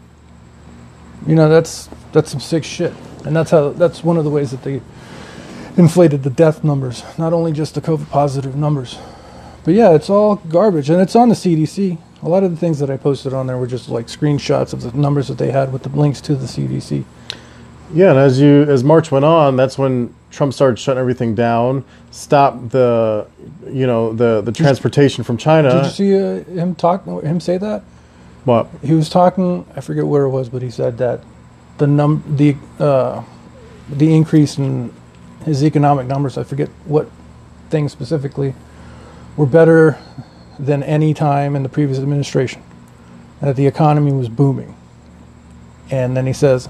You know, that's that's some sick shit. And that's how that's one of the ways that they inflated the death numbers, not only just the COVID positive numbers. But yeah, it's all garbage and it's on the CDC. A lot of the things that I posted on there were just like screenshots of the numbers that they had with the links to the CDC. Yeah, and as you as March went on, that's when Trump started shutting everything down, stopped the, you know, the the transportation from China. Did you see uh, him talk him say that? What? he was talking i forget where it was but he said that the num the uh, the increase in his economic numbers i forget what thing specifically were better than any time in the previous administration that the economy was booming and then he says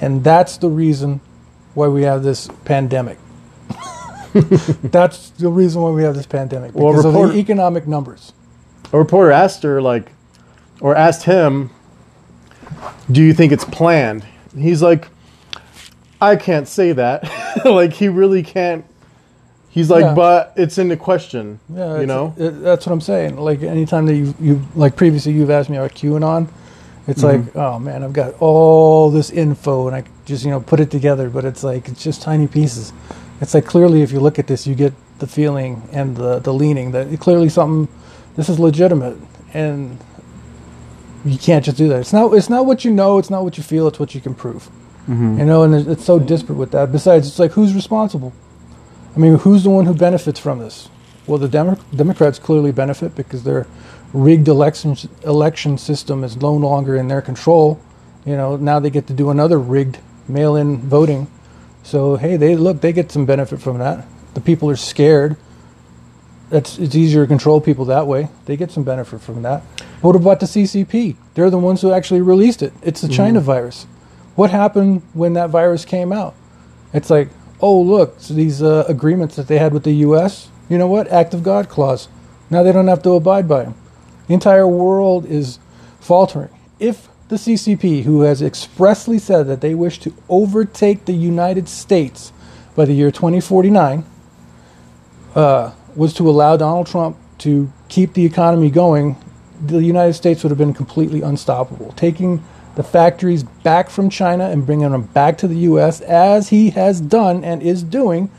and that's the reason why we have this pandemic that's the reason why we have this pandemic Well, because of the economic numbers A reporter asked her like, or asked him, "Do you think it's planned?" He's like, "I can't say that." like he really can't. He's like, Yeah. but it's in the question. Yeah, you know. it, that's what I'm saying. Like anytime that you you like previously you've asked me about QAnon, it's Mm-hmm. like oh man, I've got all this info and I just you know put it together, but it's like it's just tiny pieces. It's like clearly if you look at this, you get the feeling and the the leaning that clearly something this is legitimate and you can't just do that. It's not it's not what you know, it's not what you feel, it's what you can prove. Mm-hmm. You know, and it's so disparate with that. Besides, it's like who's responsible? I mean, who's the one who benefits from this? Well, the Demo- Democrats clearly benefit because their rigged election election system is no longer in their control. You know, now they get to do another rigged mail-in voting. So hey, they look, they get some benefit from that. The people are scared. That's it's easier to control people that way. They get some benefit from that. What about the CCP? They're the ones who actually released it. It's the mm-hmm. China virus. What happened when that virus came out? It's like, oh look, so these uh, agreements that they had with the U.S. You know what? Act of God clause. Now they don't have to abide by them. The entire world is faltering. If the CCP, who has expressly said that they wish to overtake the United States by the year 2049, uh, was to allow Donald Trump to keep the economy going, the United States would have been completely unstoppable. Taking the factories back from China and bringing them back to the U.S., as he has done and is doing,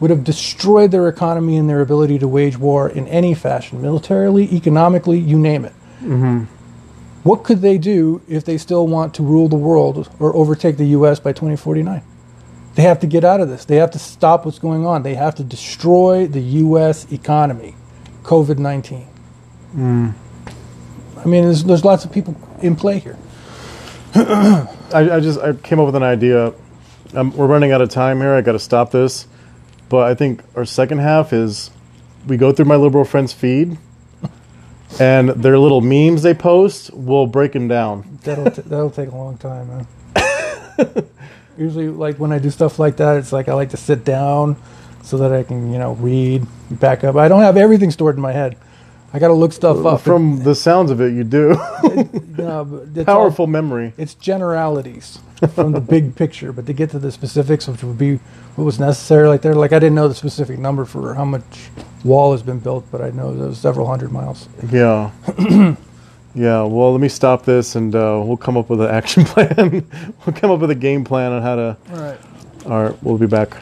would have destroyed their economy and their ability to wage war in any fashion, militarily, economically, you name it. Mm-hmm. What could they do if they still want to rule the world or overtake the U.S. by 2049? They have to get out of this. They have to stop what's going on. They have to destroy the U.S. economy. COVID 19. Mm. I mean, there's, there's lots of people in play here. I, I just I came up with an idea. Um, we're running out of time here. I got to stop this. But I think our second half is we go through my liberal friends feed, and their little memes they post. We'll break them down. That'll, t- that'll take a long time. Usually, like when I do stuff like that, it's like I like to sit down so that I can, you know, read, back up. I don't have everything stored in my head. I got to look stuff up. From the sounds of it, you do No, it's all- powerful memory. it's generalities from the big picture, but to get to the specifics, which would be what was necessary, like there, like I didn't know the specific number for how much wall has been built, but I know there was several hundred miles. Yeah. yeah. Well, let me stop this, and uh, we'll come up with an action plan. we'll come up with a game plan on how to. All right. All right. We'll be back.